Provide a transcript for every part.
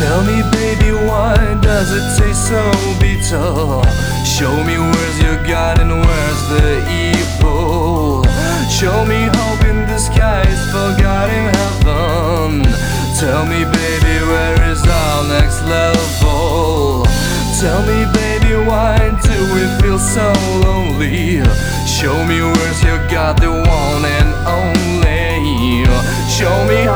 Tell me, baby, why does it taste so bitter? Show me where's your God and where's the evil. Show me hope in the skies, forgotten heaven. Tell me, baby, where is our next level? Tell me, baby, why do we feel so lonely? Show me where's your God, the one and only. Show me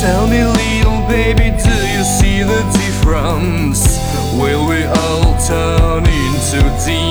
Tell me, little baby, do you see the difference? Will we all turn into demons?